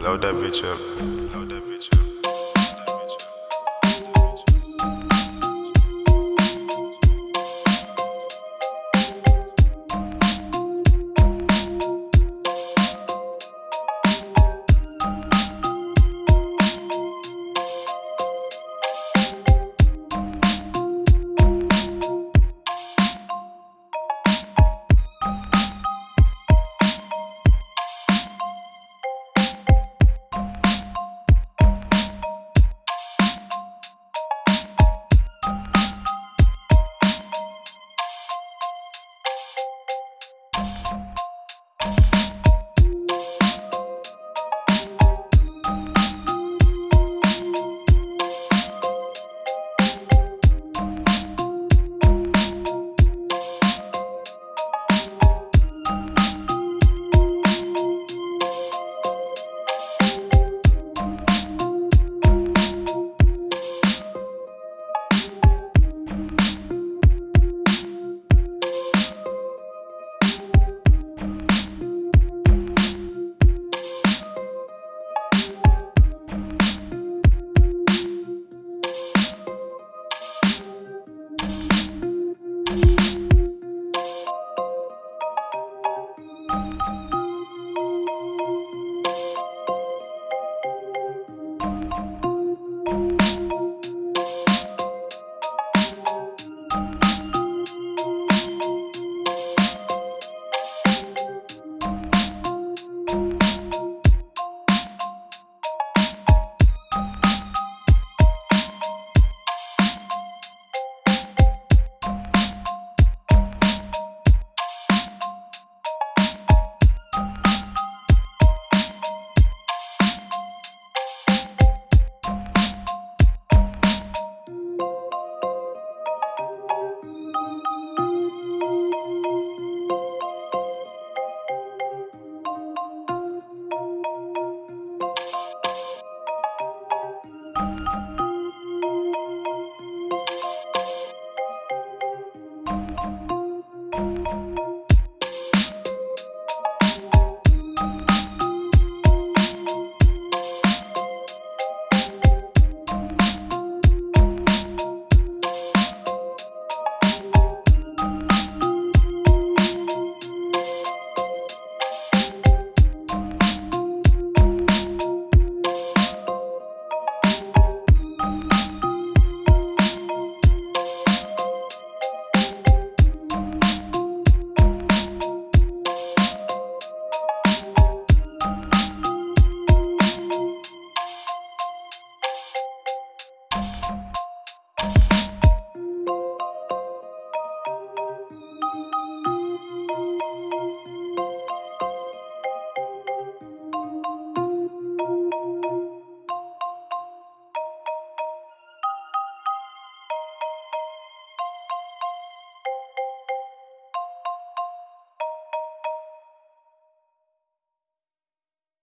Load that bitch up.